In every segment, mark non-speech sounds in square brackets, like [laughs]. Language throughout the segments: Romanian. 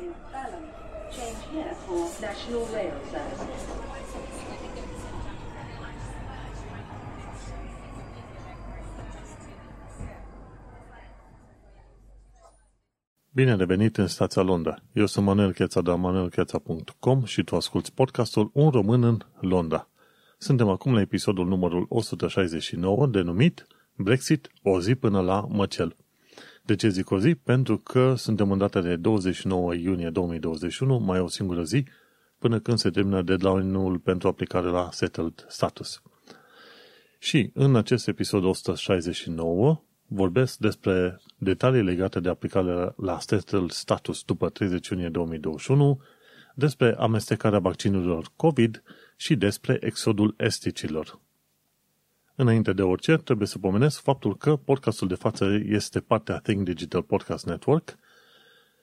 in Balham. Change here for National Rail Services. Bine ai revenit în stația Londra. Eu sunt Manuel Cheța de la manuelcheța.com și tu asculti podcastul Un român în Londra. Suntem acum la episodul numărul 169 denumit Brexit o zi până la măcel. De ce zic o zi? Pentru că suntem în data de 29 iunie 2021, mai o singură zi, până când se termină deadline-ul pentru aplicare la Settled Status. Și în acest episod 169 vorbesc despre detalii legate de aplicare la Settled Status după 30 iunie 2021, despre amestecarea vaccinurilor COVID și despre exodul esticilor. Înainte de orice, trebuie să pomenesc faptul că podcastul de față este partea Think Digital Podcast Network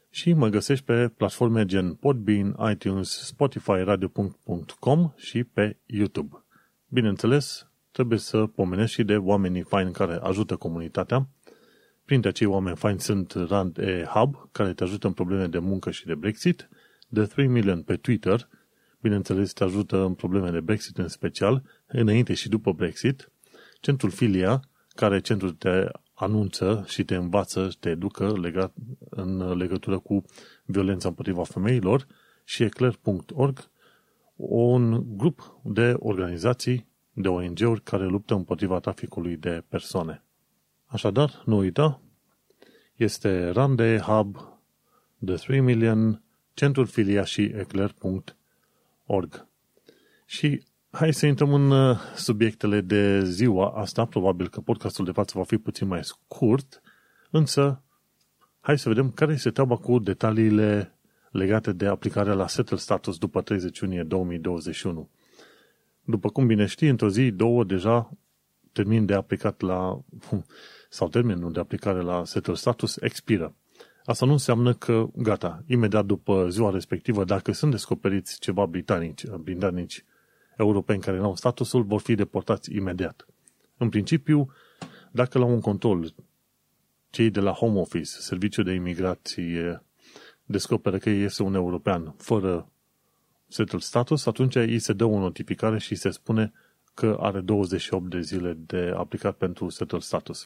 și mă găsești pe platforme gen Podbean, iTunes, Spotify, Radio.com și pe YouTube. Bineînțeles, trebuie să pomenesc și de oamenii faini care ajută comunitatea. Printre acei oameni faini sunt Rand e Hub, care te ajută în probleme de muncă și de Brexit, The 3 Million pe Twitter, bineînțeles te ajută în probleme de Brexit în special, înainte și după Brexit, Centrul Filia, care centrul te anunță și te învață, te educă legat, în legătură cu violența împotriva femeilor și eclair.org, un grup de organizații, de ONG-uri care luptă împotriva traficului de persoane. Așadar, nu uita, este Rande Hub, The 3 Million, Centrul Filia și eclair.org. Și Hai să intrăm în uh, subiectele de ziua asta. Probabil că podcastul de față va fi puțin mai scurt, însă hai să vedem care este treaba cu detaliile legate de aplicarea la Settle Status după 30 iunie 2021. După cum bine știi, într-o zi, două, deja termin de aplicat la, sau termenul de aplicare la Settle Status expiră. Asta nu înseamnă că, gata, imediat după ziua respectivă, dacă sunt descoperiți ceva britanici, britanici europeni care nu au statusul vor fi deportați imediat. În principiu, dacă la un control cei de la Home Office, Serviciul de Imigrație, descoperă că este un european fără settled status, atunci îi se dă o notificare și se spune că are 28 de zile de aplicat pentru settled status.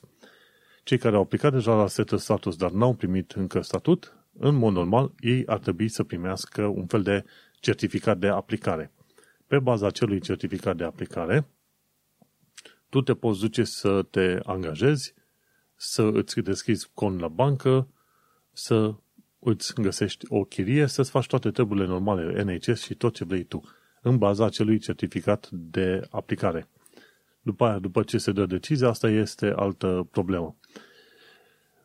Cei care au aplicat deja la settled status, dar n-au primit încă statut, în mod normal, ei ar trebui să primească un fel de certificat de aplicare pe baza acelui certificat de aplicare, tu te poți duce să te angajezi, să îți deschizi cont la bancă, să îți găsești o chirie, să-ți faci toate treburile normale, NHS și tot ce vrei tu, în baza acelui certificat de aplicare. După aia, după ce se dă decizia, asta este altă problemă.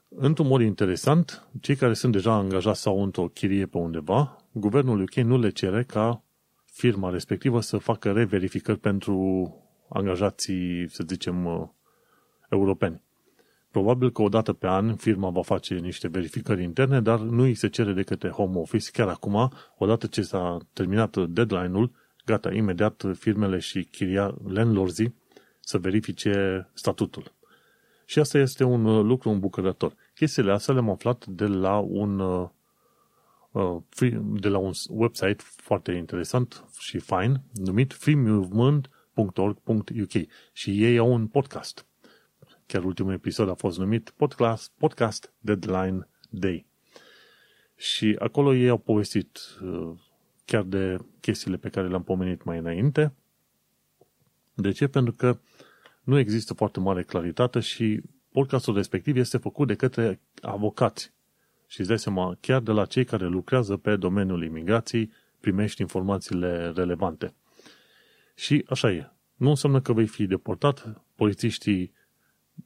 Într-un mod interesant, cei care sunt deja angajați sau într-o chirie pe undeva, guvernul UK nu le cere ca firma respectivă să facă reverificări pentru angajații, să zicem, uh, europeni. Probabil că o dată pe an firma va face niște verificări interne, dar nu îi se cere de către home office chiar acum, odată ce s-a terminat deadline-ul, gata, imediat firmele și chiria landlords să verifice statutul. Și asta este un uh, lucru îmbucurător. Chestiile astea le-am aflat de la un uh, Uh, de la un website foarte interesant și fain numit freemovement.org.uk și ei au un podcast. Chiar ultimul episod a fost numit Podcast, podcast Deadline Day. Și acolo ei au povestit uh, chiar de chestiile pe care le-am pomenit mai înainte. De ce? Pentru că nu există foarte mare claritate și podcastul respectiv este făcut de către avocați și îți dai seama, chiar de la cei care lucrează pe domeniul imigrației, primești informațiile relevante. Și așa e. Nu înseamnă că vei fi deportat, polițiștii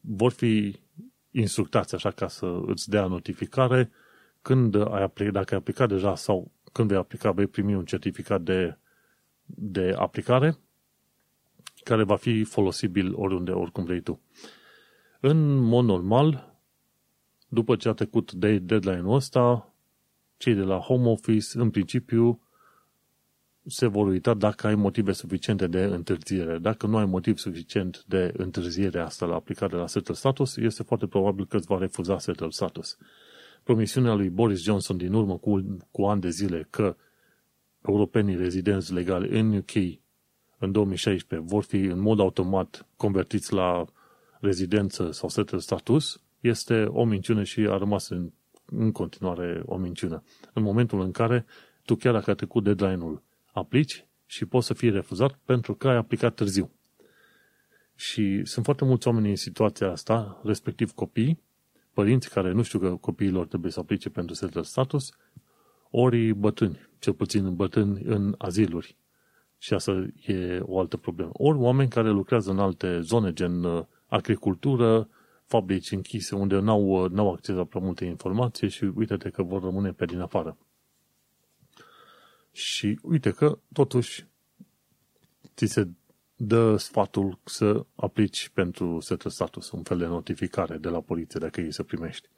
vor fi instructați așa ca să îți dea notificare când ai aplicat, dacă ai aplicat deja sau când vei aplica, vei primi un certificat de, de aplicare care va fi folosibil oriunde, oricum vrei tu. În mod normal, după ce a trecut de deadline-ul ăsta, cei de la home office, în principiu, se vor uita dacă ai motive suficiente de întârziere. Dacă nu ai motiv suficient de întârziere asta la aplicare la settle status, este foarte probabil că îți va refuza settle status. promisiunea lui Boris Johnson din urmă cu, cu ani de zile că europenii rezidenți legali în UK în 2016 vor fi în mod automat convertiți la rezidență sau settled status, este o minciună și a rămas în, în continuare o minciună. În momentul în care tu chiar dacă a trecut deadline-ul, aplici și poți să fii refuzat pentru că ai aplicat târziu. Și sunt foarte mulți oameni în situația asta, respectiv copii, părinți care nu știu că copiilor trebuie să aplice pentru settled status, ori bătrâni, cel puțin bătrâni în aziluri. Și asta e o altă problemă. Ori oameni care lucrează în alte zone, gen uh, agricultură, fabrici închise, unde n-au, uh, n-au acces la prea multe informații și uite-te că vor rămâne pe din afară. Și uite că, totuși, ți se dă sfatul să aplici pentru setul status, un fel de notificare de la poliție dacă ei să primești.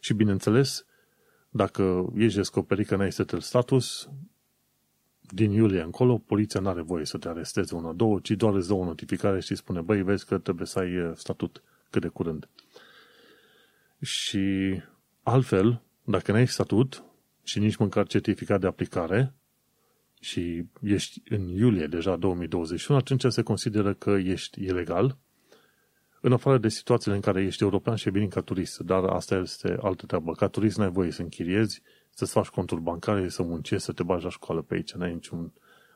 Și bineînțeles, dacă ești descoperit că n-ai setul status, din iulie încolo, poliția nu are voie să te aresteze una, două, ci doar îți dă o notificare și spune, băi, vezi că trebuie să ai uh, statut cât de curând. Și altfel, dacă n-ai statut și nici măcar certificat de aplicare și ești în iulie deja 2021, atunci se consideră că ești ilegal, în afară de situațiile în care ești european și e bine ca turist, dar asta este altă treabă. Ca turist n-ai voie să închiriezi, să-ți faci conturi bancare, să muncești, să te bagi la școală pe aici. N-ai niciun,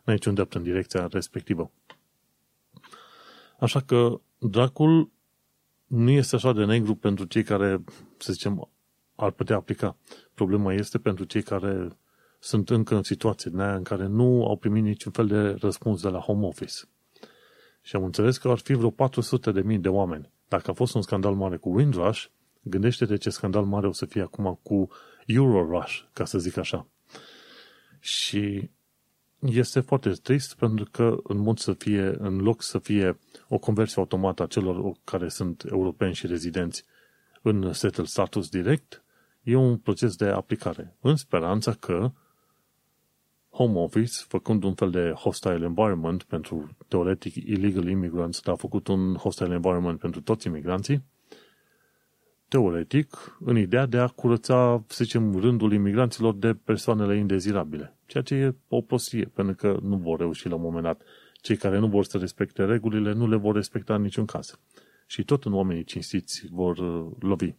n-ai niciun drept în direcția respectivă. Așa că dracul nu este așa de negru pentru cei care, să zicem, ar putea aplica. Problema este pentru cei care sunt încă în situație din aia în care nu au primit niciun fel de răspuns de la home office. Și am înțeles că ar fi vreo 400 de mii de oameni. Dacă a fost un scandal mare cu Windrush, gândește-te ce scandal mare o să fie acum cu Eurorush, ca să zic așa. Și este foarte trist pentru că în mod să fie, în loc să fie o conversie automată a celor care sunt europeni și rezidenți în settle status direct, e un proces de aplicare, în speranța că Home Office, făcând un fel de hostile environment pentru, teoretic, illegal immigrants, dar a făcut un hostile environment pentru toți imigranții, teoretic, în ideea de a curăța, să zicem, rândul imigranților de persoanele indezirabile. Ceea ce e o prostie, pentru că nu vor reuși la un moment dat. Cei care nu vor să respecte regulile nu le vor respecta în niciun caz. Și tot în oamenii cinstiți vor uh, lovi.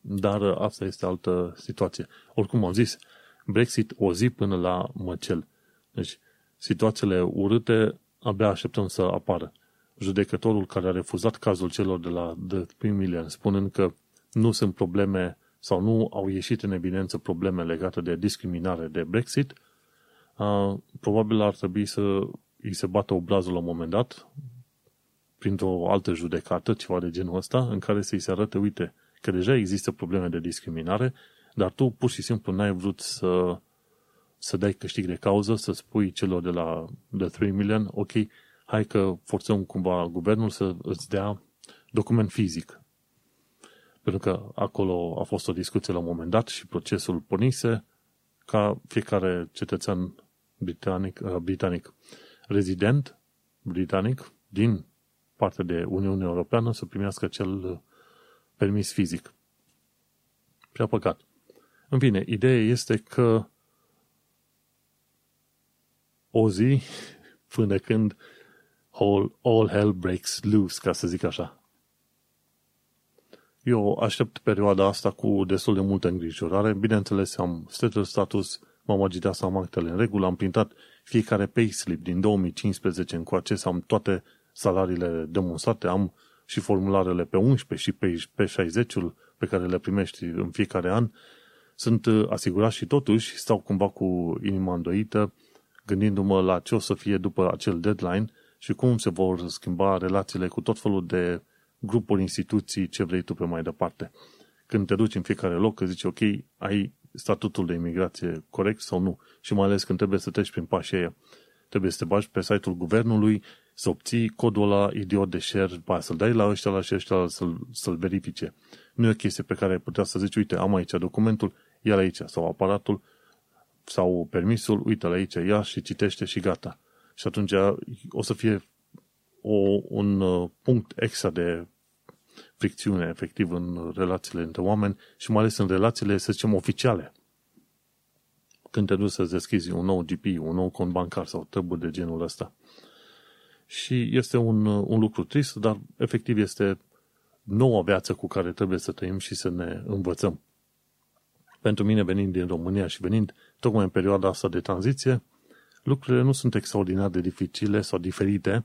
Dar uh, asta este altă situație. Oricum am zis, Brexit o zi până la măcel. Deci, situațiile urâte abia așteptăm să apară judecătorul care a refuzat cazul celor de la The Million, spunând că nu sunt probleme sau nu au ieșit în evidență probleme legate de discriminare de Brexit, probabil ar trebui să îi se bată obrazul la un moment dat printr-o altă judecată, ceva de genul ăsta, în care să-i se arate, uite, că deja există probleme de discriminare, dar tu pur și simplu n-ai vrut să, să dai câștig de cauză, să spui celor de la The 3 Million, ok, hai că forțăm cumva guvernul să îți dea document fizic. Pentru că acolo a fost o discuție la un moment dat și procesul pornise ca fiecare cetățean britanic, uh, britanic rezident britanic din partea de Uniunea Europeană să primească cel uh, permis fizic. Prea păcat. În fine, ideea este că o zi [laughs] până când all, all hell breaks loose, ca să zic așa. Eu aștept perioada asta cu destul de multă îngrijorare. Bineînțeles, am statul status, m-am agitat să am actele în regulă, am printat fiecare payslip din 2015 încoace, să am toate salariile demonstrate, am și formularele pe 11 și pe, pe 60-ul pe care le primești în fiecare an. Sunt uh, asigurat și totuși stau cumva cu inima îndoită, gândindu-mă la ce o să fie după acel deadline și cum se vor schimba relațiile cu tot felul de grupuri, instituții, ce vrei tu pe mai departe. Când te duci în fiecare loc, că zici, ok, ai statutul de imigrație corect sau nu. Și mai ales când trebuie să treci prin pașii aia. Trebuie să te bagi pe site-ul guvernului, să obții codul ăla idiot de share, pa, să-l dai la ăștia, la și ăștia, să-l, să-l verifice. Nu e o chestie pe care ai putea să zici, uite, am aici documentul, ia aici, sau aparatul, sau permisul, uite-l aici, ia și citește și gata. Și atunci o să fie o, un uh, punct extra de fricțiune efectiv în relațiile între oameni și mai ales în relațiile, să zicem, oficiale. Când te duci să deschizi un nou GP, un nou cont bancar sau treburi de genul ăsta. Și este un, un lucru trist, dar efectiv este noua viață cu care trebuie să trăim și să ne învățăm. Pentru mine, venind din România și venind tocmai în perioada asta de tranziție, lucrurile nu sunt extraordinar de dificile sau diferite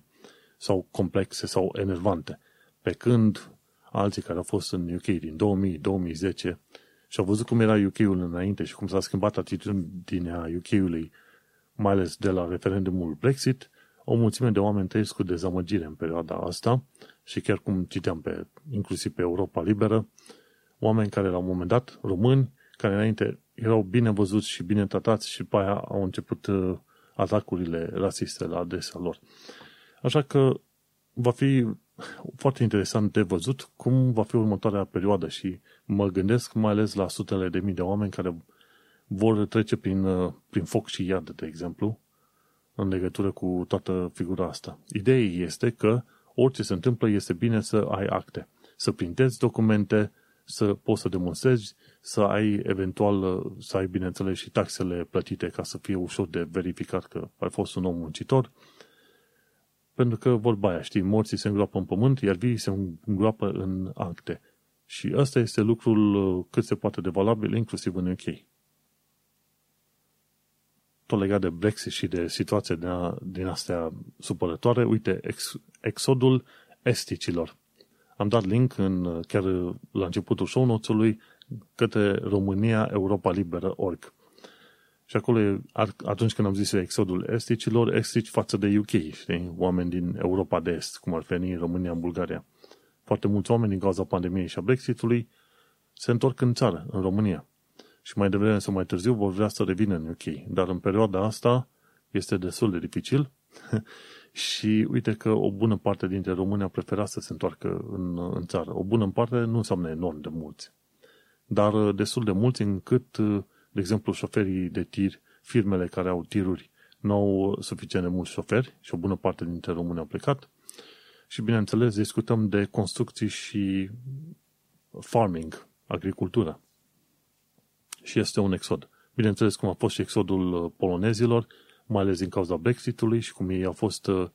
sau complexe sau enervante. Pe când alții care au fost în UK din 2000-2010 și au văzut cum era UK-ul înainte și cum s-a schimbat atitudinea UK-ului, mai ales de la referendumul Brexit, o mulțime de oameni trăiesc cu dezamăgire în perioada asta și chiar cum citeam pe, inclusiv pe Europa Liberă, oameni care la un moment dat, români, care înainte erau bine văzuți și bine tratați și după aia au început uh, atacurile rasiste la adresa lor. Așa că va fi foarte interesant de văzut cum va fi următoarea perioadă și mă gândesc mai ales la sutele de mii de oameni care vor trece prin, uh, prin foc și iad, de exemplu, în legătură cu toată figura asta. Ideea este că orice se întâmplă este bine să ai acte, să printezi documente, să poți să demonstrezi, să ai eventual, să ai bineînțeles și taxele plătite ca să fie ușor de verificat că ai fost un om muncitor, pentru că vorba aia, știi, morții se îngroapă în pământ, iar vii se îngroapă în acte. Și ăsta este lucrul cât se poate de valabil, inclusiv în UK. Tot legat de Brexit și de situația din, din astea supărătoare, uite, ex, exodul esticilor. Am dat link în, chiar la începutul show notes-ului către România Europa Liberă org. Și acolo, atunci când am zis exodul esticilor, estici față de UK, știi? Oameni din Europa de Est, cum ar veni în România, în Bulgaria. Foarte mulți oameni din cauza pandemiei și a Brexitului se întorc în țară, în România. Și mai devreme sau mai târziu vor vrea să revină în UK. Dar în perioada asta este destul de dificil [laughs] și uite că o bună parte dintre români au preferat să se întoarcă în, în țară. O bună parte nu înseamnă enorm de mulți, dar destul de mulți încât de exemplu, șoferii de tir, firmele care au tiruri, nu au suficient de mulți șoferi și o bună parte dintre români au plecat. Și, bineînțeles, discutăm de construcții și farming, agricultură. Și este un exod. Bineînțeles, cum a fost și exodul polonezilor, mai ales din cauza Brexitului și cum ei au fost uh,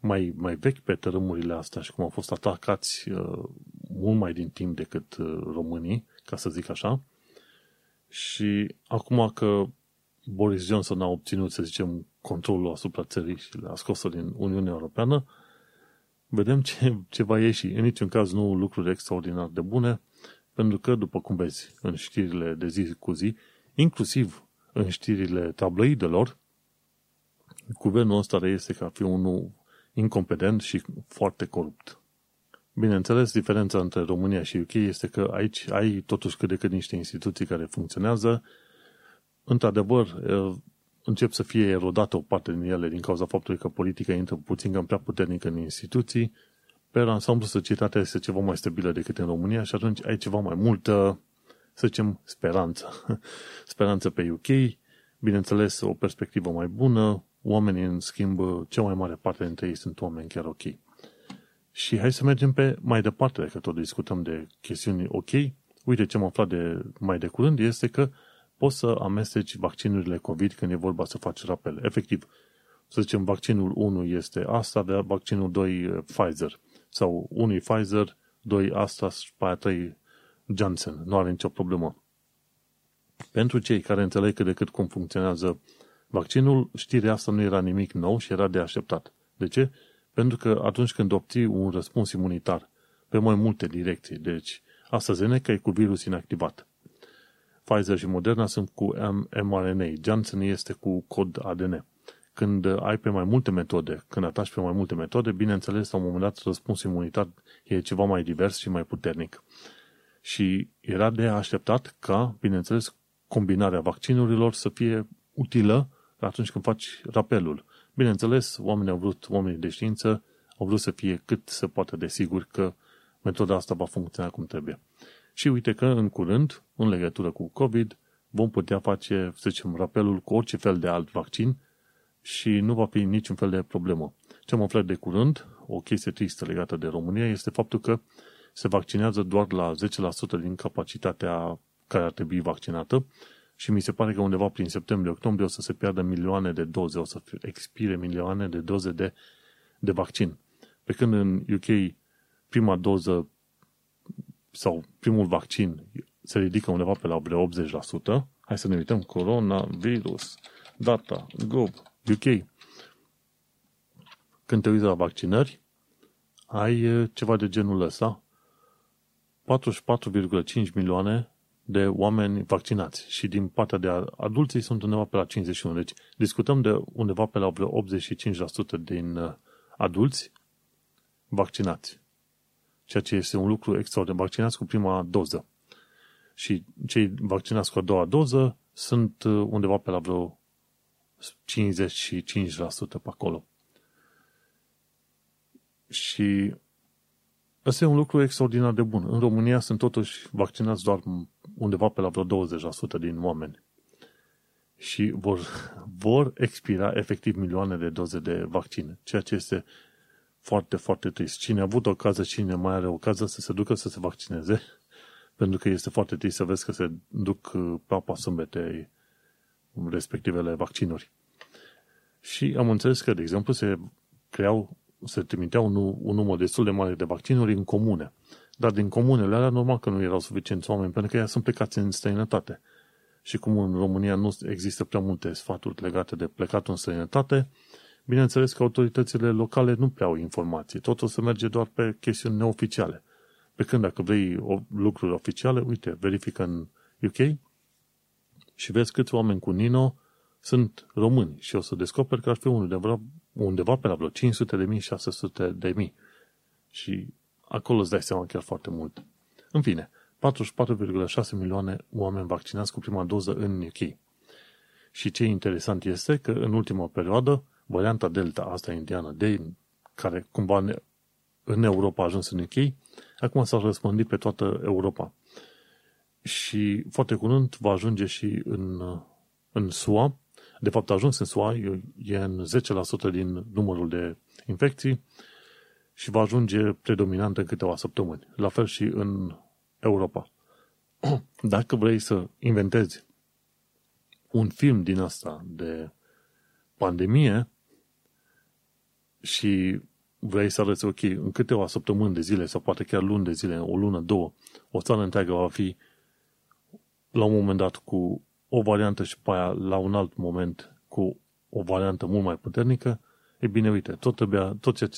mai, mai vechi pe tărâmurile astea și cum au fost atacați uh, mult mai din timp decât uh, românii, ca să zic așa, și acum că Boris Johnson a obținut, să zicem, controlul asupra țării și le-a scos din Uniunea Europeană, vedem ce, ce va ieși. În niciun caz nu lucruri extraordinar de bune, pentru că, după cum vezi în știrile de zi cu zi, inclusiv în știrile tabloidelor, guvernul ăsta reiese ca fi unul incompetent și foarte corupt. Bineînțeles, diferența între România și UK este că aici ai totuși cât de cât niște instituții care funcționează. Într-adevăr, încep să fie erodată o parte din ele din cauza faptului că politica intră puțin cam prea puternică în instituții. Pe ansamblu, societatea este ceva mai stabilă decât în România și atunci ai ceva mai multă, să zicem, speranță. [laughs] speranță pe UK, bineînțeles, o perspectivă mai bună, oamenii, în schimb, cea mai mare parte dintre ei sunt oameni chiar ok. Și hai să mergem pe mai departe, dacă tot discutăm de chestiuni ok. Uite ce am aflat de mai de curând este că poți să amesteci vaccinurile COVID când e vorba să faci rapel. Efectiv, să zicem, vaccinul 1 este asta, de vaccinul 2 Pfizer. Sau 1 Pfizer, 2 asta și pe aia 3 Janssen. Nu are nicio problemă. Pentru cei care înțeleg cât de cât cum funcționează vaccinul, știrea asta nu era nimic nou și era de așteptat. De ce? Pentru că atunci când obții un răspuns imunitar pe mai multe direcții, deci AstraZeneca e cu virus inactivat. Pfizer și Moderna sunt cu mRNA, Janssen este cu cod ADN. Când ai pe mai multe metode, când ataci pe mai multe metode, bineînțeles, la un moment dat, răspunsul imunitar e ceva mai divers și mai puternic. Și era de așteptat ca, bineînțeles, combinarea vaccinurilor să fie utilă atunci când faci rapelul. Bineînțeles, oamenii au vrut, oamenii de știință au vrut să fie cât se poate de sigur că metoda asta va funcționa cum trebuie. Și uite că în curând, în legătură cu COVID, vom putea face, să zicem, rapelul cu orice fel de alt vaccin și nu va fi niciun fel de problemă. Ce am aflat de curând, o chestie tristă legată de România, este faptul că se vaccinează doar la 10% din capacitatea care ar trebui vaccinată și mi se pare că undeva prin septembrie-octombrie o să se piardă milioane de doze, o să expire milioane de doze de, de vaccin. Pe când în UK prima doză sau primul vaccin se ridică undeva pe la vreo 80%, hai să ne uităm, coronavirus, data, gov, UK. Când te uiți la vaccinări, ai ceva de genul ăsta, 44,5 milioane de oameni vaccinați și din partea de adulții sunt undeva pe la 51. Deci discutăm de undeva pe la vreo 85% din uh, adulți vaccinați. Ceea ce este un lucru extraordinar. Vaccinați cu prima doză. Și cei vaccinați cu a doua doză sunt uh, undeva pe la vreo 55% pe acolo. Și Asta e un lucru extraordinar de bun. În România sunt totuși vaccinați doar undeva pe la vreo 20% din oameni. Și vor, [laughs] vor expira efectiv milioane de doze de vaccine, ceea ce este foarte, foarte trist. Cine a avut ocazia, cine mai are ocazia să se ducă să se vaccineze, [laughs] pentru că este foarte trist să vezi că se duc pe apa sâmbetei respectivele vaccinuri. Și am înțeles că, de exemplu, se creau se trimiteau un, un număr destul de mare de vaccinuri în comune. Dar din comunele alea, normal că nu erau suficienți oameni, pentru că ei sunt plecați în străinătate. Și cum în România nu există prea multe sfaturi legate de plecat în străinătate, bineînțeles că autoritățile locale nu prea au informații. Totul se merge doar pe chestiuni neoficiale. Pe când dacă vrei lucruri oficiale, uite, verifică în UK și vezi câți oameni cu Nino sunt români și o să descoperi că ar fi undeva, undeva pe la vreo 500 de mii, 600 de mii. Și acolo îți dai seama chiar foarte mult. În fine, 44,6 milioane oameni vaccinați cu prima doză în UK. Și ce interesant este că în ultima perioadă, varianta Delta, asta indiană, de care cumva în Europa a ajuns în UK, acum s-a răspândit pe toată Europa. Și foarte curând va ajunge și în, în SUA, de fapt a ajuns în SUA, e în 10% din numărul de infecții și va ajunge predominant în câteva săptămâni. La fel și în Europa. [clears throat] Dacă vrei să inventezi un film din asta de pandemie și vrei să arăți, ok, în câteva săptămâni de zile sau poate chiar luni de zile, o lună, două, o țară întreagă va fi la un moment dat cu o variantă și pe aia la un alt moment cu o variantă mult mai puternică, e bine, uite, tot, trebuie, tot ce,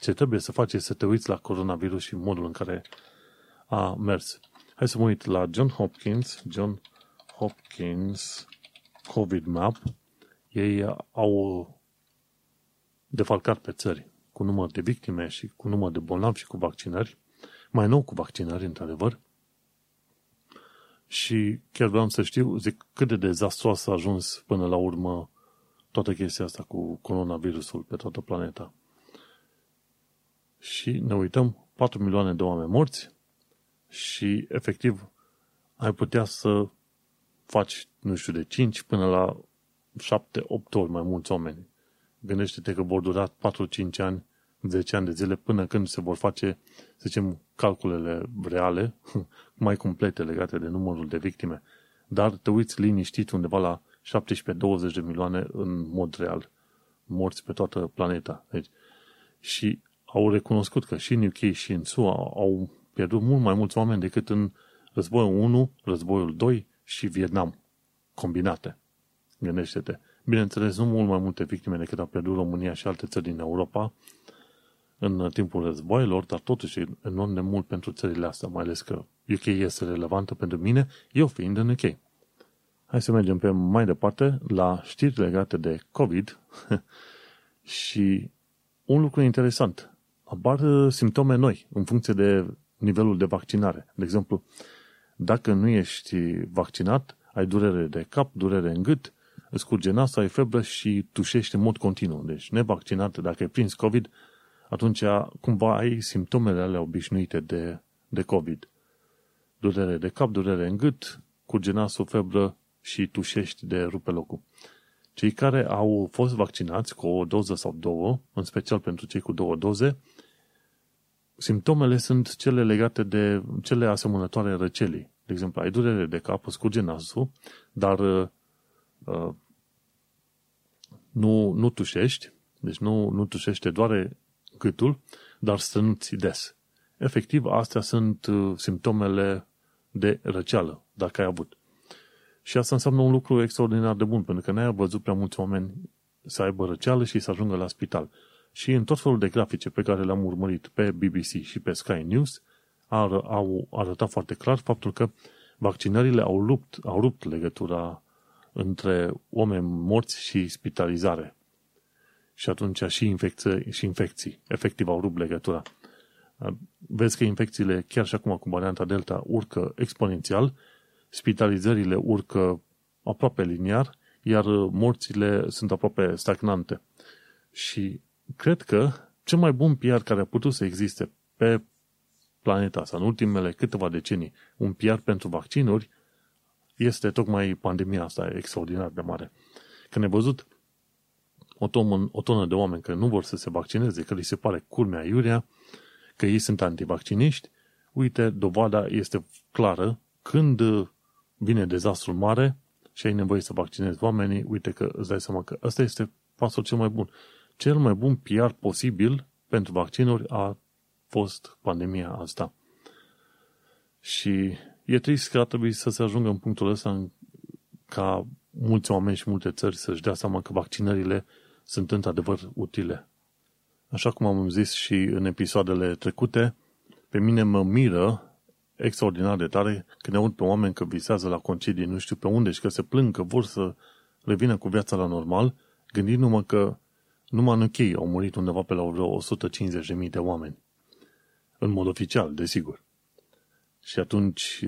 ce trebuie să faci este să te uiți la coronavirus și modul în care a mers. Hai să mă uit la John Hopkins, John Hopkins COVID Map. Ei au defalcat pe țări cu număr de victime și cu număr de bolnavi și cu vaccinări, mai nou cu vaccinări, într-adevăr, și chiar vreau să știu, zic, cât de dezastros a ajuns până la urmă toată chestia asta cu coronavirusul pe toată planeta. Și ne uităm, 4 milioane de oameni morți și efectiv ai putea să faci, nu știu, de 5 până la 7-8 ori mai mulți oameni. Gândește-te că vor dura 4-5 ani 10 ani de zile până când se vor face, să zicem, calculele reale, [laughs] mai complete legate de numărul de victime. Dar te uiți liniștit undeva la 17-20 de milioane în mod real, morți pe toată planeta. Deci, și au recunoscut că și în UK și în SUA au pierdut mult mai mulți oameni decât în războiul 1, războiul 2 și Vietnam combinate. Gândește-te. Bineînțeles, nu mult mai multe victime decât au pierdut România și alte țări din Europa, în timpul războiilor, dar totuși enorm de mult pentru țările astea, mai ales că UK este relevantă pentru mine, eu fiind în UK. Hai să mergem pe mai departe la știri legate de COVID [laughs] și un lucru interesant. Apar simptome noi în funcție de nivelul de vaccinare. De exemplu, dacă nu ești vaccinat, ai durere de cap, durere în gât, îți curge nasul, ai febră și tușești în mod continuu. Deci, nevaccinat, dacă ai prins COVID, atunci cumva ai simptomele alea obișnuite de, de COVID. Durere de cap, durere în gât, curge nasul, febră și tușești de rupe locul. Cei care au fost vaccinați cu o doză sau două, în special pentru cei cu două doze, simptomele sunt cele legate de cele asemănătoare răcelii. De exemplu, ai durere de cap, scurge nasul, dar uh, nu, nu tușești, deci nu, nu tușește doar gâtul, dar strănuți des. Efectiv, astea sunt uh, simptomele de răceală, dacă ai avut. Și asta înseamnă un lucru extraordinar de bun, pentru că n-ai văzut prea mulți oameni să aibă răceală și să ajungă la spital. Și în tot felul de grafice pe care le-am urmărit pe BBC și pe Sky News, au arătat foarte clar faptul că vaccinările au rupt, au rupt legătura între oameni morți și spitalizare. Și atunci și infecții, și infecții. Efectiv au rupt legătura. Vezi că infecțiile, chiar și acum cu varianta Delta, urcă exponențial, spitalizările urcă aproape liniar, iar morțile sunt aproape stagnante. Și cred că cel mai bun PR care a putut să existe pe planeta asta în ultimele câteva decenii, un PR pentru vaccinuri, este tocmai pandemia asta extraordinar de mare. Când ai văzut o, tonă, o tonă de oameni care nu vor să se vaccineze, că li se pare culmea iurea, că ei sunt antivacciniști, uite, dovada este clară. Când vine dezastrul mare și ai nevoie să vaccinezi oamenii, uite că îți dai seama că ăsta este pasul cel mai bun. Cel mai bun PR posibil pentru vaccinuri a fost pandemia asta. Și e trist că ar trebui să se ajungă în punctul ăsta în, ca mulți oameni și multe țări să-și dea seama că vaccinările sunt într-adevăr utile. Așa cum am zis și în episoadele trecute, pe mine mă miră extraordinar de tare când aud pe oameni că visează la concedii nu știu pe unde și că se plâng că vor să revină cu viața la normal, gândindu-mă că numai în UK au murit undeva pe la vreo 150.000 de oameni. În mod oficial, desigur. Și atunci,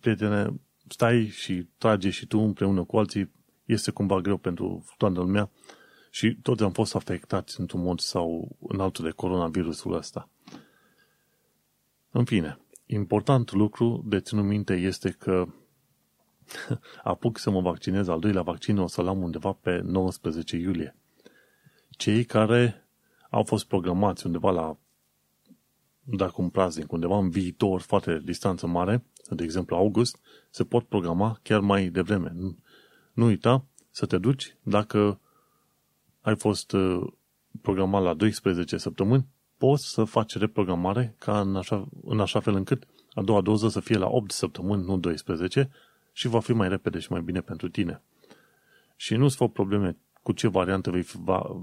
prietene, stai și trage și tu împreună cu alții, este cumva greu pentru toată lumea și toți am fost afectați într-un mod sau în altul de coronavirusul ăsta. În fine, important lucru de ținut minte este că [laughs] apuc să mă vaccinez, al doilea vaccin o să-l am undeva pe 19 iulie. Cei care au fost programați undeva la dacă un praznic, undeva în viitor, foarte distanță mare, de exemplu august, se pot programa chiar mai devreme. Nu uita să te duci dacă ai fost uh, programat la 12 săptămâni, poți să faci reprogramare ca în așa, în așa fel încât a doua doză să fie la 8 săptămâni, nu 12, și va fi mai repede și mai bine pentru tine. Și nu-ți fă probleme cu ce variantă vei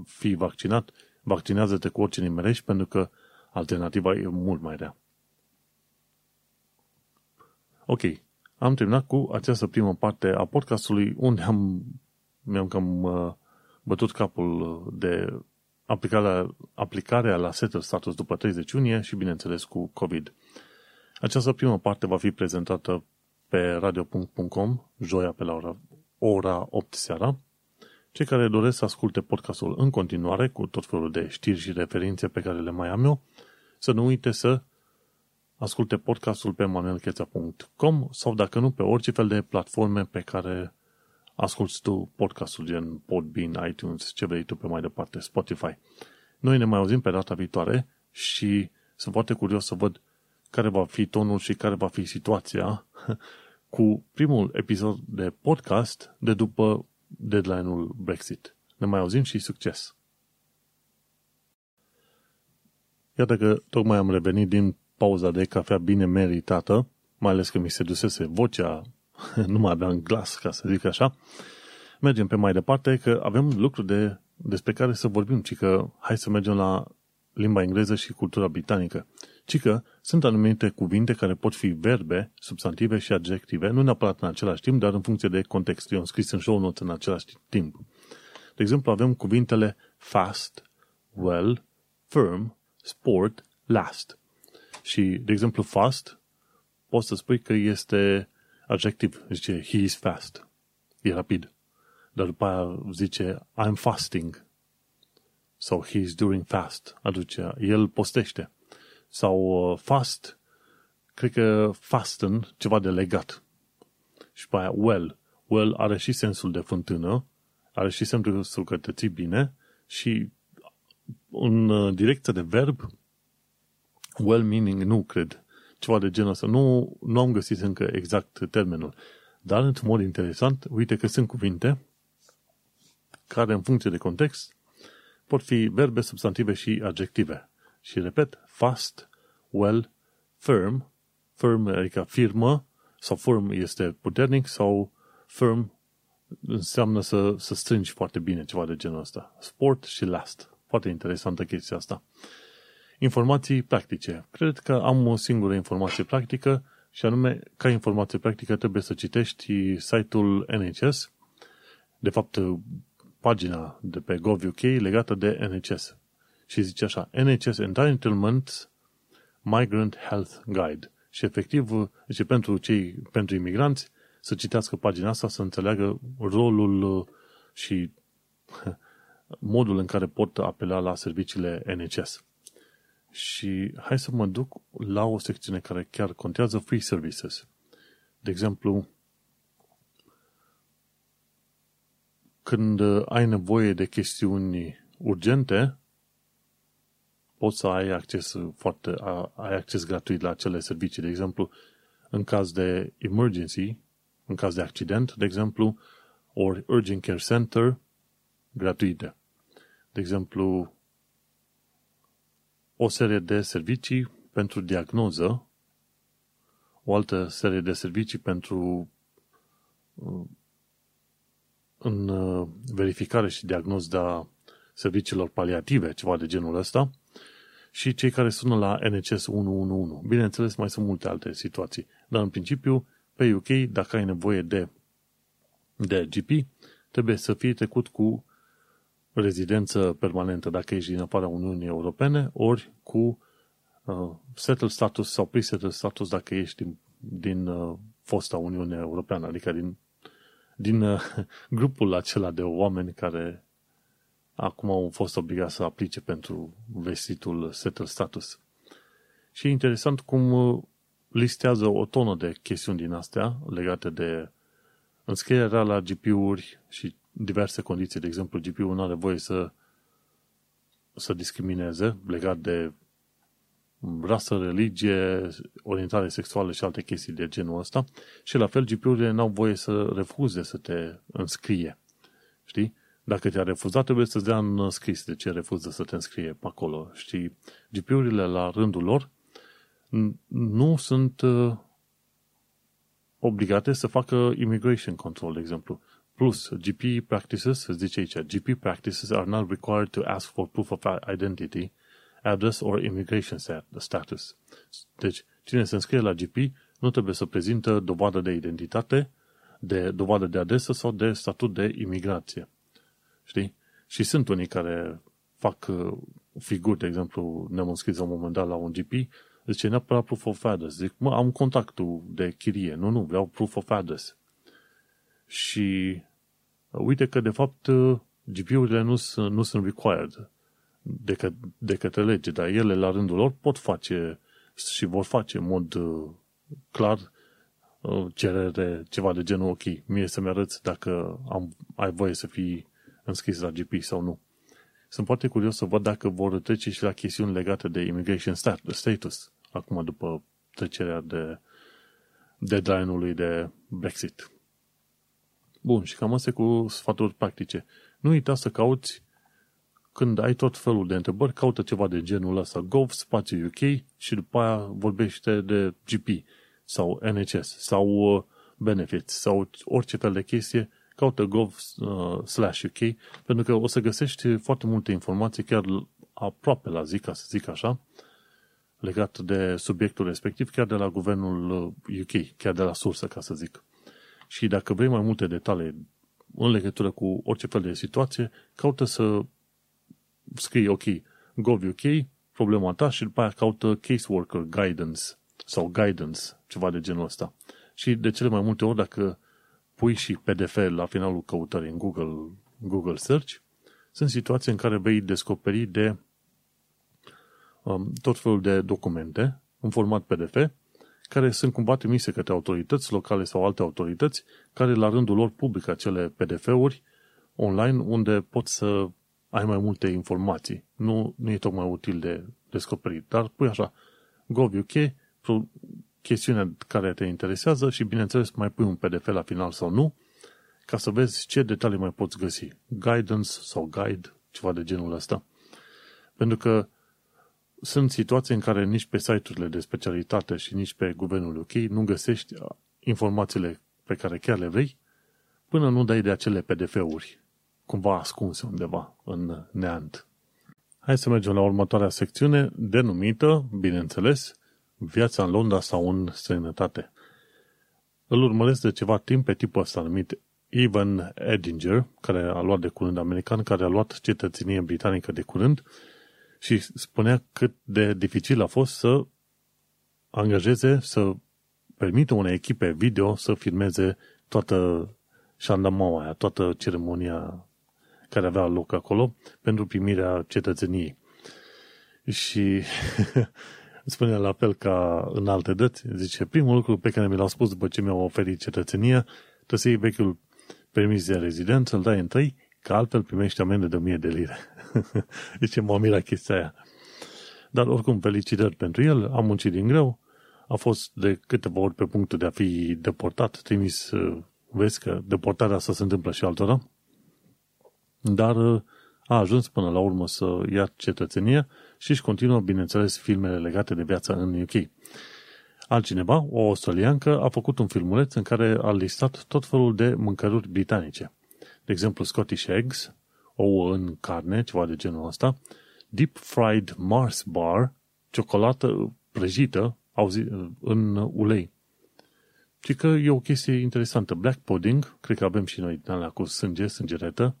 fi vaccinat, vaccinează-te cu orice nimerești, pentru că alternativa e mult mai rea. Ok, am terminat cu această primă parte a podcastului unde am, mi-am cam uh, bătut capul de aplicarea, aplicarea la setul status după 30 iunie și, bineînțeles, cu COVID. Această primă parte va fi prezentată pe radio.com, joia pe la ora, ora 8 seara. Cei care doresc să asculte podcastul în continuare, cu tot felul de știri și referințe pe care le mai am eu, să nu uite să asculte podcastul pe manuelcheța.com sau, dacă nu, pe orice fel de platforme pe care asculti tu podcastul gen Podbean, iTunes, ce vrei tu pe mai departe, Spotify. Noi ne mai auzim pe data viitoare și sunt foarte curios să văd care va fi tonul și care va fi situația [laughs] cu primul episod de podcast de după deadline-ul Brexit. Ne mai auzim și succes! Iată că tocmai am revenit din pauza de cafea bine meritată, mai ales că mi se dusese vocea [laughs] nu mai aveam glas, ca să zic așa, mergem pe mai departe, că avem lucruri de, despre care să vorbim, ci că hai să mergem la limba engleză și cultura britanică. Ci că sunt anumite cuvinte care pot fi verbe, substantive și adjective, nu neapărat în același timp, dar în funcție de context. Eu am scris în show notes în același timp. De exemplu, avem cuvintele fast, well, firm, sport, last. Și, de exemplu, fast, poți să spui că este adjectiv, zice he is fast. E rapid. Dar după aia zice I'm fasting. Sau he is doing fast. Aduce, el postește. Sau uh, fast, cred că fasten, ceva de legat. Și după aia well. Well are și sensul de fântână, are și sensul că te ții bine și în uh, direcție de verb well-meaning, nu cred. Ceva de genul ăsta. Nu, nu am găsit încă exact termenul. Dar, într-un mod interesant, uite că sunt cuvinte care, în funcție de context, pot fi verbe, substantive și adjective. Și repet, fast, well, firm, firm adică firmă, sau firm este puternic, sau firm înseamnă să, să strângi foarte bine, ceva de genul ăsta. Sport și last. Foarte interesantă chestia asta. Informații practice. Cred că am o singură informație practică și anume, ca informație practică trebuie să citești site-ul NHS, de fapt pagina de pe GovUK legată de NHS. Și zice așa, NHS Entitlement Migrant Health Guide. Și efectiv, zice, pentru cei, pentru imigranți, să citească pagina asta, să înțeleagă rolul și [laughs] modul în care pot apela la serviciile NHS. Și hai să mă duc la o secțiune care chiar contează free services. De exemplu, când ai nevoie de chestiuni urgente, poți să ai acces foarte, ai acces gratuit la acele servicii. De exemplu, în caz de emergency, în caz de accident, de exemplu, ori urgent care center, gratuite. De exemplu, o serie de servicii pentru diagnoză, o altă serie de servicii pentru uh, în uh, verificare și diagnoză serviciilor paliative, ceva de genul ăsta, și cei care sună la NHS 111. Bineînțeles, mai sunt multe alte situații, dar în principiu, pe UK, dacă ai nevoie de, de GP, trebuie să fie trecut cu rezidență permanentă dacă ești din afara Uniunii Europene, ori cu uh, settled status sau pre-settled status dacă ești din, din uh, fosta Uniune Europeană, adică din, din uh, [laughs] grupul acela de oameni care acum au fost obligați să aplice pentru vestitul settled status. Și e interesant cum uh, listează o tonă de chestiuni din astea legate de înscrierea la GP-uri și diverse condiții. De exemplu, GP-ul nu are voie să, să discrimineze legat de rasă, religie, orientare sexuală și alte chestii de genul ăsta. Și la fel, GP-urile n-au voie să refuze să te înscrie. Știi? Dacă te-a refuzat, trebuie să-ți dea în scris de ce refuză să te înscrie pe acolo. Știi? GP-urile, la rândul lor, nu sunt uh, obligate să facă immigration control, de exemplu. Plus, GP practices, se zice aici, GP practices are not required to ask for proof of identity, address or immigration status. Deci, cine se înscrie la GP nu trebuie să prezintă dovadă de identitate, de dovadă de adresă sau de statut de imigrație. Știi? Și sunt unii care fac uh, figuri, de exemplu, ne-am înscris la un moment dat la un GP, zice neapărat proof of address. Zic, mă, am contactul de chirie. Nu, nu, vreau proof of address. Și uite că, de fapt, GP-urile nu, sunt, nu sunt required de, că, de către lege, dar ele, la rândul lor, pot face și vor face în mod uh, clar uh, cerere, ceva de genul, ok, mie să-mi arăți dacă am, ai voie să fii înscris la GP sau nu. Sunt foarte curios să văd dacă vor trece și la chestiuni legate de immigration status, acum după trecerea de deadline-ului de Brexit. Bun, și cam astea cu sfaturi practice. Nu uita să cauți când ai tot felul de întrebări, caută ceva de genul ăsta, gov, spațiu UK și după aia vorbește de GP sau NHS sau uh, benefits sau orice fel de chestie, caută gov uh, slash UK pentru că o să găsești foarte multe informații chiar aproape la zi, ca să zic așa, legat de subiectul respectiv, chiar de la guvernul UK, uh, chiar de la sursă, ca să zic. Și dacă vrei mai multe detalii în legătură cu orice fel de situație, caută să scrii, ok, gov.uk, problema ta și după aia caută caseworker guidance sau guidance, ceva de genul ăsta. Și de cele mai multe ori, dacă pui și PDF la finalul căutării în Google, Google Search, sunt situații în care vei descoperi de um, tot felul de documente în format PDF care sunt cumva trimise către autorități locale sau alte autorități, care la rândul lor publică acele PDF-uri online unde poți să ai mai multe informații. Nu, nu e tocmai util de descoperit, dar pui așa, gov.uk, chestiunea care te interesează și, bineînțeles, mai pui un PDF la final sau nu, ca să vezi ce detalii mai poți găsi. Guidance sau guide, ceva de genul ăsta. Pentru că sunt situații în care nici pe site-urile de specialitate și nici pe guvernul UK nu găsești informațiile pe care chiar le vrei până nu dai de acele PDF-uri cumva ascunse undeva în neant. Hai să mergem la următoarea secțiune denumită, bineînțeles, Viața în Londra sau în străinătate. Îl urmăresc de ceva timp pe tipul ăsta numit Evan Edinger, care a luat de curând american, care a luat cetățenie britanică de curând și spunea cât de dificil a fost să angajeze, să permită unei echipe video să filmeze toată șandamaua aia, toată ceremonia care avea loc acolo pentru primirea cetățeniei. Și [laughs] spune la fel ca în alte dăți, zice, primul lucru pe care mi l-au spus după ce mi-au oferit cetățenia, trebuie să iei vechiul permis de rezidență, îl dai întâi, că altfel primești amendă de 1000 de lire. [laughs] Zice, mă mira chestia aia. Dar oricum, felicitări pentru el, am muncit din greu, a fost de câteva ori pe punctul de a fi deportat, trimis, uh, vezi că deportarea asta se întâmplă și altora, dar uh, a ajuns până la urmă să ia cetățenie și își continuă, bineînțeles, filmele legate de viața în UK. Altcineva, o australiancă, a făcut un filmuleț în care a listat tot felul de mâncăruri britanice. De exemplu, Scottish Eggs, ouă în carne, ceva de genul ăsta, Deep Fried Mars Bar, ciocolată prăjită în ulei. Și că e o chestie interesantă. Black pudding, cred că avem și noi din alea cu sânge, sângeretă,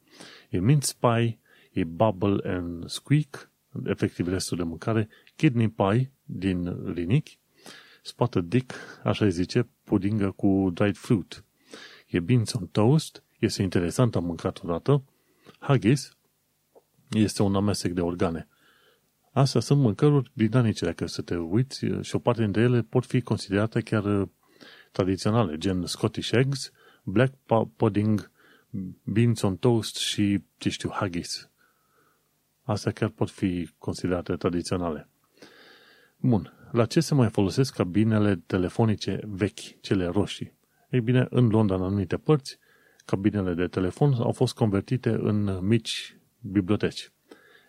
e mince pie, e bubble and squeak, efectiv restul de mâncare, kidney pie din linichi, spotted dick, așa îi zice, pudingă cu dried fruit. E beans on toast, este interesant, am mâncat odată. Haggis este un amestec de organe. Astea sunt mâncăruri britanice, dacă să te uiți, și o parte dintre ele pot fi considerate chiar uh, tradiționale, gen Scottish Eggs, Black Pudding, Beans on Toast și, ce știu, Haggis. Astea chiar pot fi considerate tradiționale. Bun. La ce se mai folosesc cabinele telefonice vechi, cele roșii? Ei bine, în Londra, în anumite părți, cabinele de telefon au fost convertite în mici biblioteci.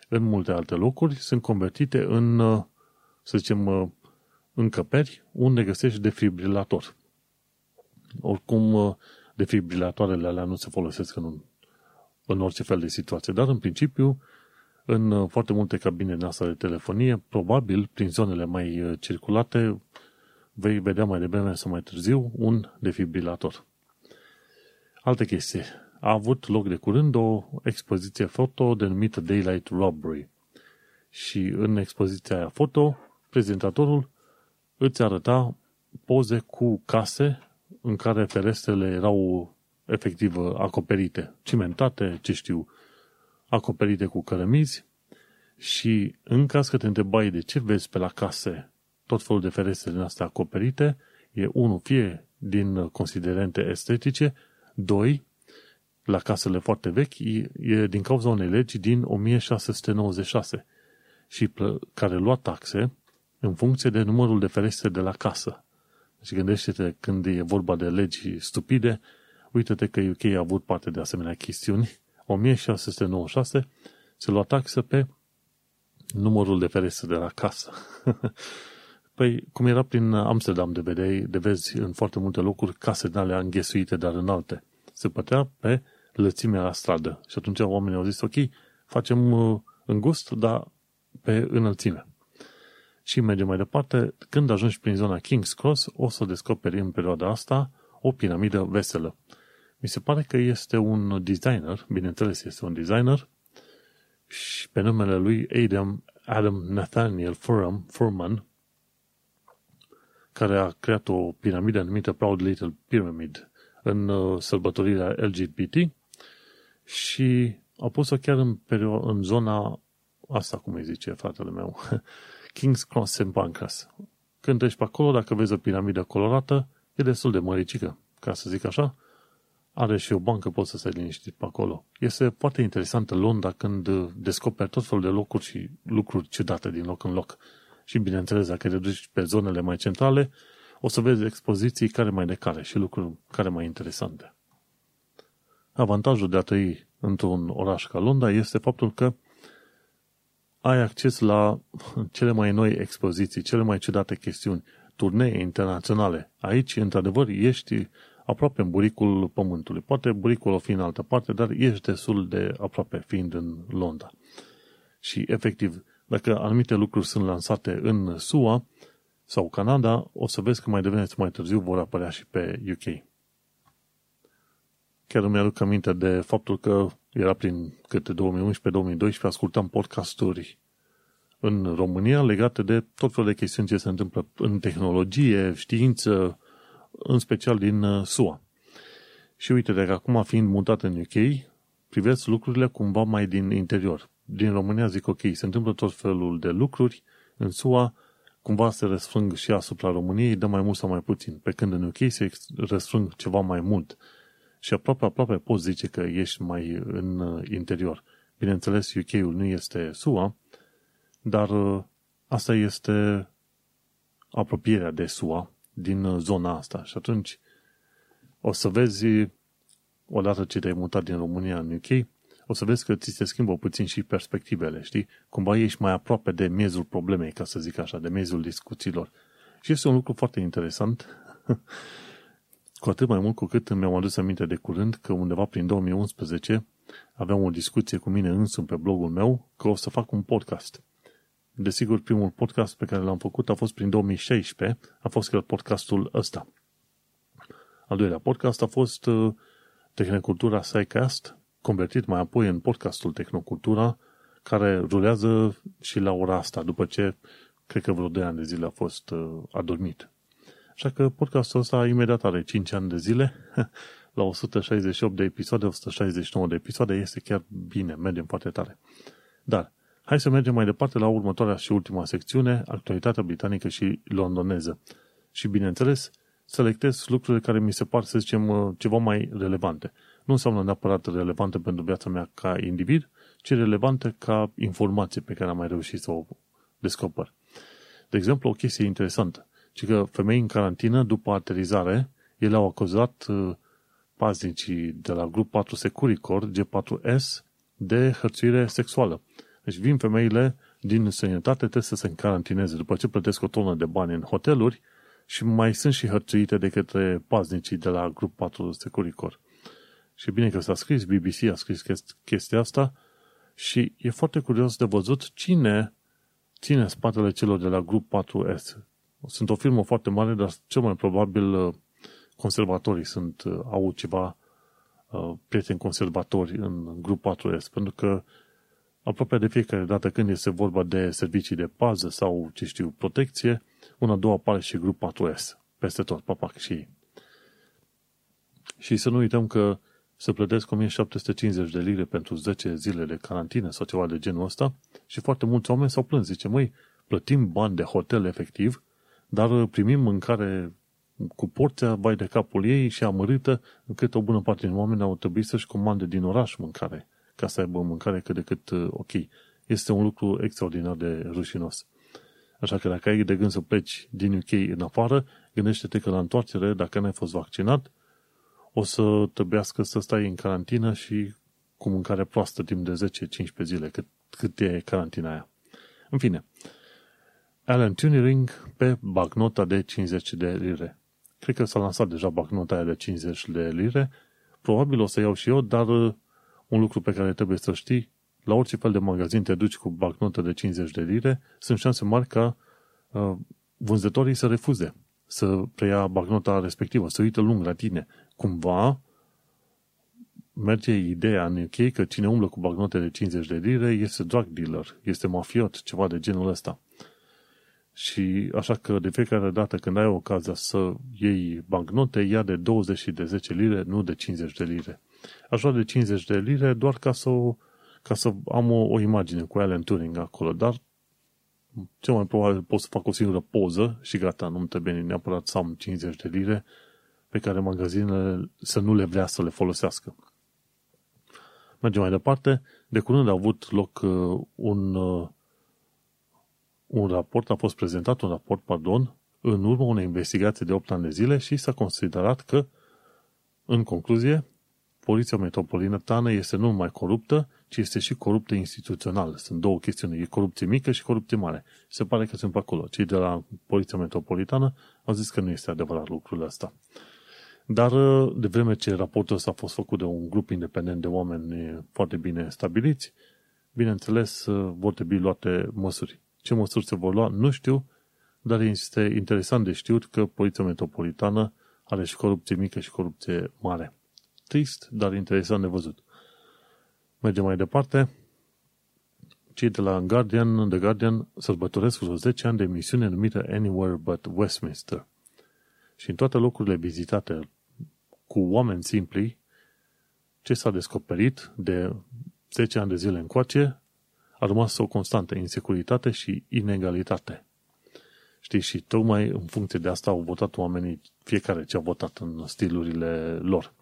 În multe alte locuri sunt convertite în, să zicem, încăperi unde găsești defibrilator. Oricum, defibrilatoarele alea nu se folosesc în, în orice fel de situație, dar în principiu, în foarte multe cabine din asta de telefonie, probabil, prin zonele mai circulate, vei vedea mai devreme sau mai târziu un defibrilator. Alte chestii. A avut loc de curând o expoziție foto denumită Daylight Robbery. Și în expoziția aia foto, prezentatorul îți arăta poze cu case în care ferestrele erau efectiv acoperite, cimentate, ce știu, acoperite cu cărămizi și în caz că te întrebai de ce vezi pe la case tot felul de ferestre din astea acoperite, e unul fie din considerente estetice, doi, la casele foarte vechi, e din cauza unei legi din 1696 și care lua taxe în funcție de numărul de ferestre de la casă. Deci gândește-te când e vorba de legi stupide, uite-te că UK a avut parte de asemenea chestiuni. 1696 se lua taxă pe numărul de ferestre de la casă. [laughs] păi, cum era prin Amsterdam de vedeai, de vezi în foarte multe locuri case din alea înghesuite, dar înalte. Se pătea pe lățimea la stradă. Și atunci oamenii au zis, ok, facem uh, îngust, dar pe înălțime. Și mergem mai departe. Când ajungi prin zona King's Cross, o să descoperi în perioada asta o piramidă veselă. Mi se pare că este un designer, bineînțeles este un designer, și pe numele lui Adam, Adam Nathaniel Furman, Furman, care a creat o piramidă numită Proud Little Pyramid în uh, sărbătorirea LGBT și a pus-o chiar în, perio- în zona asta, cum îi zice fratele meu, [laughs] King's Cross St. Pancras. Când treci pe acolo, dacă vezi o piramidă colorată, e destul de măricică, ca să zic așa. Are și o bancă, poți să stai liniștit pe acolo. Este foarte interesantă Londra când descoperi tot felul de locuri și lucruri ciudate din loc în loc. Și bineînțeles, dacă te duci pe zonele mai centrale, o să vezi expoziții care mai de care și lucruri care mai interesante. Avantajul de a trăi într-un oraș ca Londra este faptul că ai acces la cele mai noi expoziții, cele mai ciudate chestiuni, turnee internaționale. Aici, într-adevăr, ești aproape în buricul pământului. Poate buricul o fi în altă parte, dar ești destul de aproape, fiind în Londra. Și, efectiv, dacă anumite lucruri sunt lansate în SUA sau Canada, o să vezi că mai devreme mai târziu vor apărea și pe UK. Chiar îmi aduc aminte de faptul că era prin câte 2011-2012, ascultam podcasturi în România legate de tot felul de chestiuni ce se întâmplă în tehnologie, știință, în special din uh, SUA. Și uite, dacă acum fiind mutat în UK, privesc lucrurile cumva mai din interior. Din România zic, ok, se întâmplă tot felul de lucruri, în SUA cumva se răsfrâng și asupra României, dă mai mult sau mai puțin, pe când în UK se răsfrâng ceva mai mult. Și aproape, aproape poți zice că ești mai în uh, interior. Bineînțeles, UK-ul nu este SUA, dar uh, asta este apropierea de SUA din uh, zona asta. Și atunci o să vezi, odată ce te-ai mutat din România în UK, o să vezi că ți se schimbă puțin și perspectivele, știi? Cumva ești mai aproape de miezul problemei, ca să zic așa, de miezul discuțiilor. Și este un lucru foarte interesant, [laughs] cu atât mai mult cu cât mi-am adus aminte de curând că undeva prin 2011 aveam o discuție cu mine însumi pe blogul meu că o să fac un podcast. Desigur, primul podcast pe care l-am făcut a fost prin 2016, a fost chiar podcastul ăsta. Al doilea podcast a fost uh, Tehnocultura SciCast, convertit mai apoi în podcastul Tehnocultura, care rulează și la ora asta, după ce cred că vreo 2 ani de zile a fost uh, adormit. Așa că podcastul ăsta imediat are 5 ani de zile, [laughs] la 168 de episoade, 169 de episoade, este chiar bine, mergem foarte tare. Dar, hai să mergem mai departe la următoarea și ultima secțiune, actualitatea britanică și londoneză. Și, bineînțeles, selectez lucrurile care mi se par, să zicem, uh, ceva mai relevante. Nu înseamnă neapărat relevante pentru viața mea ca individ, ci relevante ca informație pe care am mai reușit să o descoper. De exemplu, o chestie interesantă, ci că femei în carantină, după aterizare, ele au acuzat uh, paznicii de la grup 4 Securicor, G4S, de hărțuire sexuală. Deci vin femeile din sănătate, trebuie să se încarantineze după ce plătesc o tonă de bani în hoteluri și mai sunt și hărțuite de către paznicii de la grup 4 Securicor. Și bine că s-a scris, BBC a scris chestia asta și e foarte curios de văzut cine ține spatele celor de la grup 4S. Sunt o firmă foarte mare, dar cel mai probabil uh, conservatorii sunt, uh, au ceva uh, prieteni conservatori în grup 4S, pentru că aproape de fiecare dată când este vorba de servicii de pază sau, ce știu, protecție, una, două apare și grup 4S, peste tot, papac și ei. Și să nu uităm că se plătesc 1750 de lire pentru 10 zile de carantină sau ceva de genul ăsta și foarte mulți oameni s-au plâns. Zice, măi, plătim bani de hotel efectiv, dar primim mâncare cu porția vai de capul ei și amărâtă, încât o bună parte din oameni au trebuit să-și comande din oraș mâncare, ca să aibă mâncare cât de cât uh, ok. Este un lucru extraordinar de rușinos. Așa că dacă ai de gând să pleci din UK în afară, gândește-te că la întoarcere, dacă n-ai fost vaccinat, o să trebuiască să stai în carantină și cu mâncare proastă timp de 10-15 zile, cât, cât e carantina aia. În fine, Alan Turing pe bagnota de 50 de lire. Cred că s-a lansat deja bagnota aia de 50 de lire. Probabil o să iau și eu, dar uh, un lucru pe care trebuie să știi, la orice fel de magazin te duci cu bagnota de 50 de lire, sunt șanse mari ca uh, vânzătorii să refuze să preia bagnota respectivă, să uită lung la tine. Cumva merge ideea în UK că cine umblă cu bagnote de 50 de lire este drug dealer, este mafiot, ceva de genul ăsta. Și așa că de fiecare dată când ai ocazia să iei bancnote, ia de 20 și de 10 lire, nu de 50 de lire. Aș lua de 50 de lire doar ca să, ca să am o, o imagine cu Alan Turing acolo, dar cel mai probabil pot să fac o singură poză și gata, nu-mi trebuie neapărat să am 50 de lire pe care magazinele să nu le vrea să le folosească. Mergem mai departe. De curând a avut loc uh, un, uh, un raport, a fost prezentat un raport, pardon, în urma unei investigații de 8 ani de zile și s-a considerat că, în concluzie, Poliția Metropolitană este nu numai coruptă, ci este și coruptă instituțional. Sunt două chestiuni. E corupție mică și corupție mare. Se pare că sunt pe acolo. Cei de la Poliția Metropolitană au zis că nu este adevărat lucrul ăsta. Dar de vreme ce raportul ăsta a fost făcut de un grup independent de oameni foarte bine stabiliți, bineînțeles vor trebui luate măsuri. Ce măsuri se vor lua, nu știu, dar este interesant de știut că Poliția Metropolitană are și corupție mică și corupție mare. Trist, dar interesant de văzut. Mergem mai departe. Cei de la Guardian, The Guardian sărbătoresc vreo 10 ani de emisiune numită Anywhere But Westminster. Și în toate locurile vizitate cu oameni simpli, ce s-a descoperit de 10 ani de zile încoace a rămas o constantă insecuritate și inegalitate. Știi, și tocmai în funcție de asta au votat oamenii, fiecare ce a votat în stilurile lor.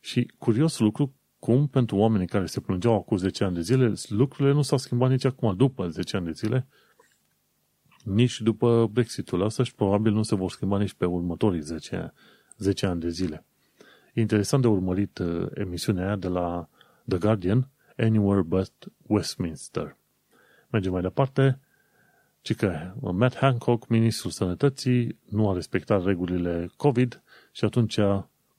Și curios lucru, cum pentru oamenii care se plângeau acum 10 ani de zile, lucrurile nu s-au schimbat nici acum, după 10 ani de zile, nici după Brexitul ăsta și probabil nu se vor schimba nici pe următorii 10, 10 ani de zile. Interesant de urmărit uh, emisiunea aia de la The Guardian, Anywhere But Westminster. Mergem mai departe. Ci că Matt Hancock, ministrul sănătății, nu a respectat regulile COVID și atunci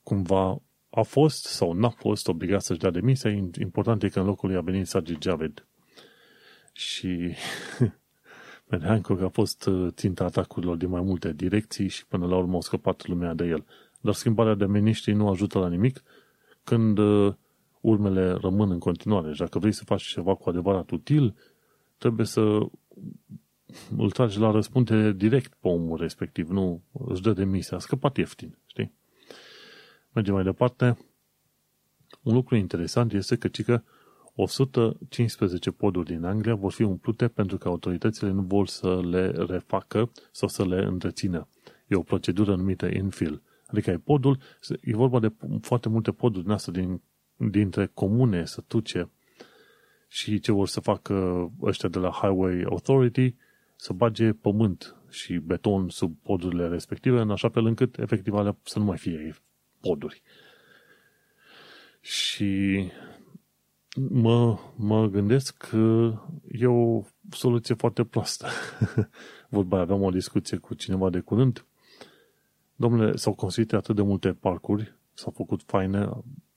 cumva a fost sau n-a fost obligat să-și dea demisia. Important e că în locul lui a venit Sajid Javid. Și [laughs] Matt Hancock a fost uh, ținta atacurilor din mai multe direcții și până la urmă a scăpat lumea de el. Dar schimbarea de miniștri nu ajută la nimic când uh, urmele rămân în continuare. Și dacă vrei să faci ceva cu adevărat util, trebuie să îl tragi la răspundere direct pe omul respectiv, nu își dă demisia. A scăpat ieftin, știi? Mergem mai departe. Un lucru interesant este că, cică 115 poduri din Anglia vor fi umplute pentru că autoritățile nu vor să le refacă sau să le întrețină. E o procedură numită infill. Adică ai podul, e vorba de foarte multe poduri din asta din, dintre comune, sătuce și ce vor să facă ăștia de la Highway Authority, să bage pământ și beton sub podurile respective, în așa fel încât efectiv alea să nu mai fie poduri. Și mă, mă gândesc că e o soluție foarte proastă. [laughs] Vorba aveam o discuție cu cineva de curând. Domnule, s-au construit atât de multe parcuri, s-au făcut faine,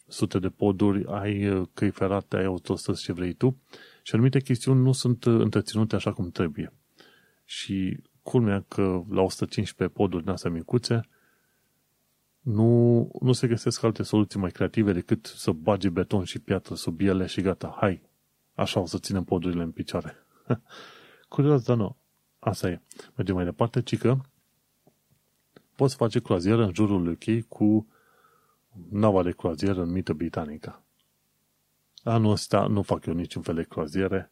sute de poduri, ai căi ferate, ai autostrăzi ce vrei tu și anumite chestiuni nu sunt întreținute așa cum trebuie. Și culmea că la 115 poduri din astea micuțe, nu, nu se găsesc alte soluții mai creative decât să bage beton și piatră sub ele și gata, hai, așa o să ținem podurile în picioare. [laughs] Curios, dar nu. Asta e. Mergem mai departe, ci că poți face croazieră în jurul UK cu nava de croazieră în mită britanică. Anul ăsta nu fac eu niciun fel de croaziere.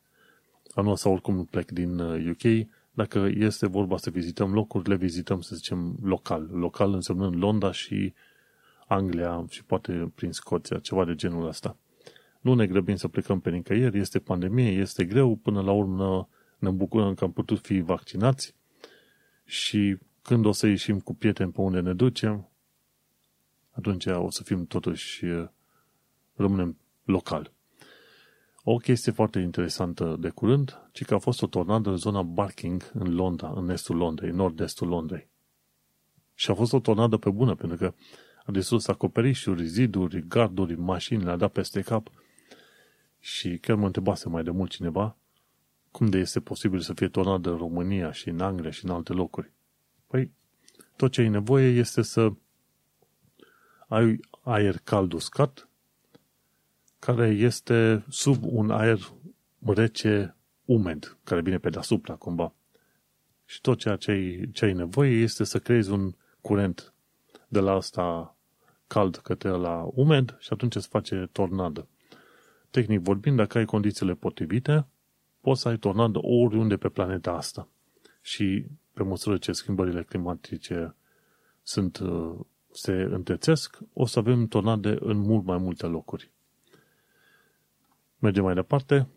Anul ăsta oricum nu plec din UK uh, dacă este vorba să vizităm locuri, le vizităm, să zicem, local. Local însemnând Londra și Anglia și poate prin Scoția, ceva de genul ăsta. Nu ne grăbim să plecăm pe nicăieri, este pandemie, este greu, până la urmă ne bucurăm că am putut fi vaccinați și când o să ieșim cu prieteni pe unde ne ducem, atunci o să fim totuși, rămânem local. O chestie foarte interesantă de curând, ci că a fost o tornadă în zona Barking, în Londra, în estul Londrei, nord-estul Londrei. Și a fost o tornadă pe bună, pentru că a distrus acoperișuri, ziduri, garduri, mașini, le-a dat peste cap. Și chiar mă întrebase mai de mult cineva cum de este posibil să fie tornadă în România și în Anglia și în alte locuri. Păi, tot ce ai nevoie este să ai aer cald uscat, care este sub un aer rece umed, care vine pe deasupra cumva. Și tot ceea ce ai, ce ai nevoie este să creezi un curent de la asta cald către la umed și atunci se face tornadă. Tehnic vorbind, dacă ai condițiile potrivite, poți să ai tornadă oriunde pe planeta asta. Și pe măsură ce schimbările climatice sunt, se întrețesc, o să avem tornade în mult mai multe locuri. Mergem mai departe.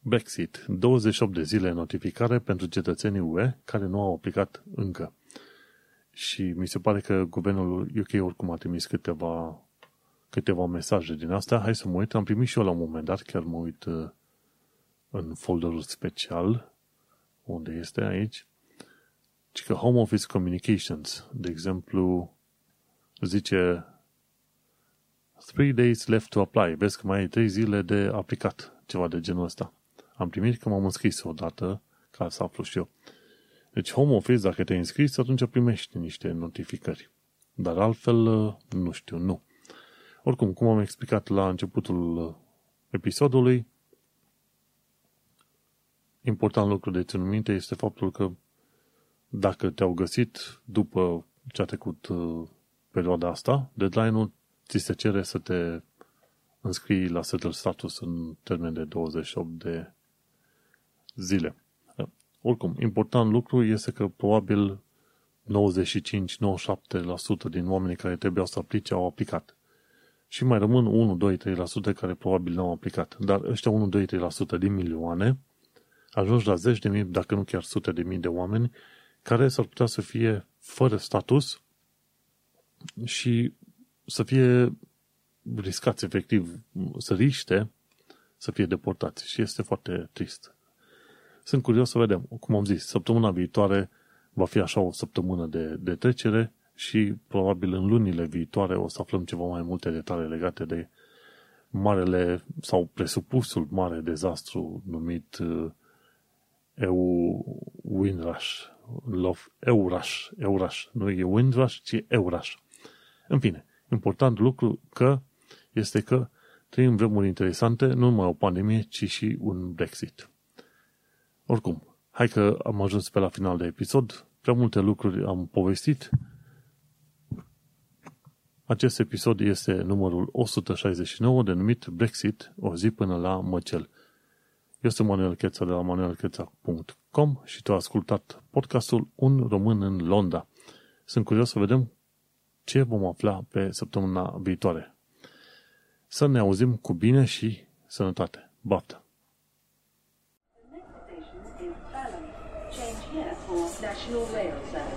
Brexit. 28 de zile notificare pentru cetățenii UE care nu au aplicat încă. Și mi se pare că guvernul UK oricum a trimis câteva, câteva mesaje din asta. Hai să mă uit. Am primit și eu la un moment dat, chiar mă uit uh, în folderul special. Unde este aici? Ci că Home Office Communications, de exemplu, zice 3 days left to apply. Vezi că mai ai 3 zile de aplicat, ceva de genul ăsta. Am primit că m-am înscris odată, ca să aflu și eu. Deci home office, dacă te-ai înscris, atunci primești niște notificări. Dar altfel, nu știu, nu. Oricum, cum am explicat la începutul episodului, important lucru de ținut minte este faptul că dacă te-au găsit după ce a trecut uh, perioada asta, deadline-ul ți se cere să te înscrii la settle status în termen de 28 de zile. Oricum, important lucru este că probabil 95-97% din oamenii care trebuiau să aplice au aplicat. Și mai rămân 1, 2, 3% care probabil nu au aplicat. Dar ăștia 1, 2, 3% din milioane ajungi la zeci de mii, dacă nu chiar sute de mii de oameni care s-ar putea să fie fără status și să fie riscați efectiv, să riște să fie deportați. Și este foarte trist. Sunt curios să vedem. Cum am zis, săptămâna viitoare va fi așa o săptămână de, de trecere și probabil în lunile viitoare o să aflăm ceva mai multe detalii legate de marele sau presupusul mare dezastru numit uh, EU Windrush. Love, Eurash. Eurash. Nu e Windrush, ci Eurash. În fine, important lucru că este că trăim vremuri interesante, nu numai o pandemie, ci și un Brexit. Oricum, hai că am ajuns pe la final de episod, prea multe lucruri am povestit. Acest episod este numărul 169, denumit Brexit, o zi până la măcel. Eu sunt Manuel Cheța de la manuelcheța.com și tu ai ascultat podcastul Un român în Londra. Sunt curios să vedem ce vom afla pe săptămâna viitoare. Să ne auzim cu bine și sănătate. Baftă! Change here for National Rail Service.